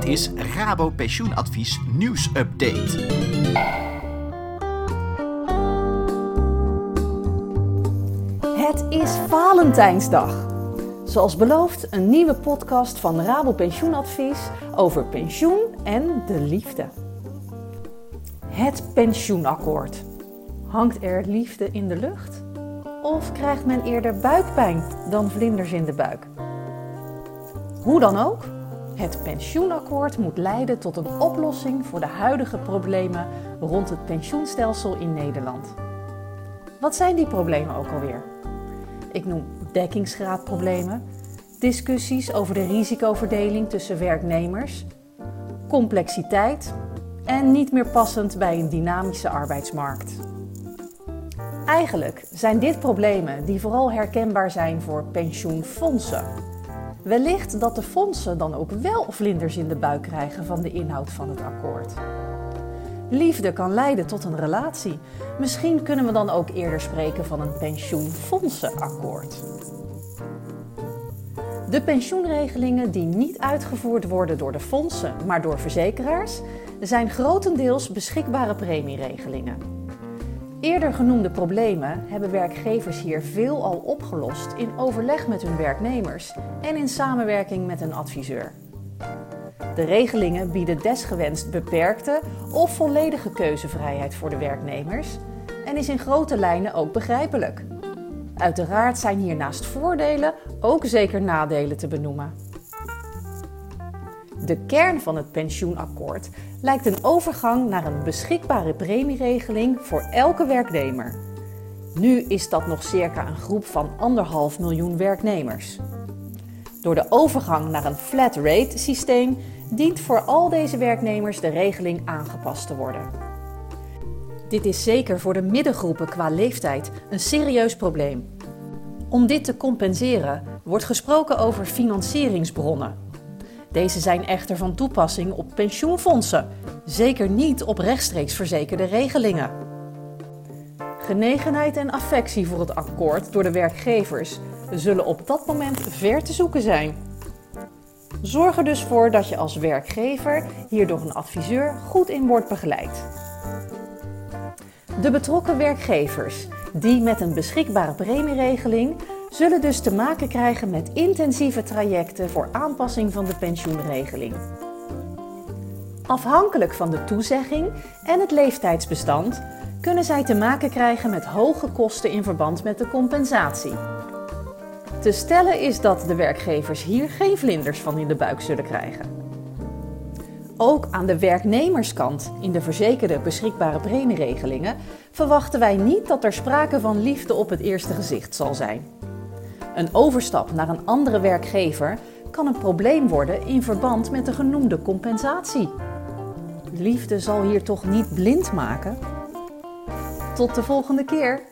Dit is Rabo Pensioenadvies nieuwsupdate. Het is Valentijnsdag. Zoals beloofd, een nieuwe podcast van Rabo Pensioenadvies over pensioen en de liefde. Het pensioenakkoord. Hangt er liefde in de lucht? Of krijgt men eerder buikpijn dan vlinders in de buik? Hoe dan ook, het pensioenakkoord moet leiden tot een oplossing voor de huidige problemen rond het pensioenstelsel in Nederland. Wat zijn die problemen ook alweer? Ik noem dekkingsgraadproblemen, discussies over de risicoverdeling tussen werknemers, complexiteit en niet meer passend bij een dynamische arbeidsmarkt. Eigenlijk zijn dit problemen die vooral herkenbaar zijn voor pensioenfondsen. Wellicht dat de fondsen dan ook wel vlinders in de buik krijgen van de inhoud van het akkoord. Liefde kan leiden tot een relatie. Misschien kunnen we dan ook eerder spreken van een pensioenfondsenakkoord. De pensioenregelingen die niet uitgevoerd worden door de fondsen, maar door verzekeraars, zijn grotendeels beschikbare premieregelingen. Eerder genoemde problemen hebben werkgevers hier veelal opgelost in overleg met hun werknemers en in samenwerking met een adviseur. De regelingen bieden desgewenst beperkte of volledige keuzevrijheid voor de werknemers en is in grote lijnen ook begrijpelijk. Uiteraard zijn hier naast voordelen ook zeker nadelen te benoemen. De kern van het pensioenakkoord lijkt een overgang naar een beschikbare premieregeling voor elke werknemer. Nu is dat nog circa een groep van anderhalf miljoen werknemers. Door de overgang naar een flat rate systeem dient voor al deze werknemers de regeling aangepast te worden. Dit is zeker voor de middengroepen qua leeftijd een serieus probleem. Om dit te compenseren wordt gesproken over financieringsbronnen. Deze zijn echter van toepassing op pensioenfondsen, zeker niet op rechtstreeks verzekerde regelingen. Genegenheid en affectie voor het akkoord door de werkgevers zullen op dat moment ver te zoeken zijn. Zorg er dus voor dat je als werkgever hier door een adviseur goed in wordt begeleid. De betrokken werkgevers die met een beschikbare premieregeling zullen dus te maken krijgen met intensieve trajecten voor aanpassing van de pensioenregeling. Afhankelijk van de toezegging en het leeftijdsbestand kunnen zij te maken krijgen met hoge kosten in verband met de compensatie. Te stellen is dat de werkgevers hier geen vlinders van in de buik zullen krijgen. Ook aan de werknemerskant in de verzekerde beschikbare premieregelingen verwachten wij niet dat er sprake van liefde op het eerste gezicht zal zijn. Een overstap naar een andere werkgever kan een probleem worden in verband met de genoemde compensatie. Liefde zal hier toch niet blind maken? Tot de volgende keer!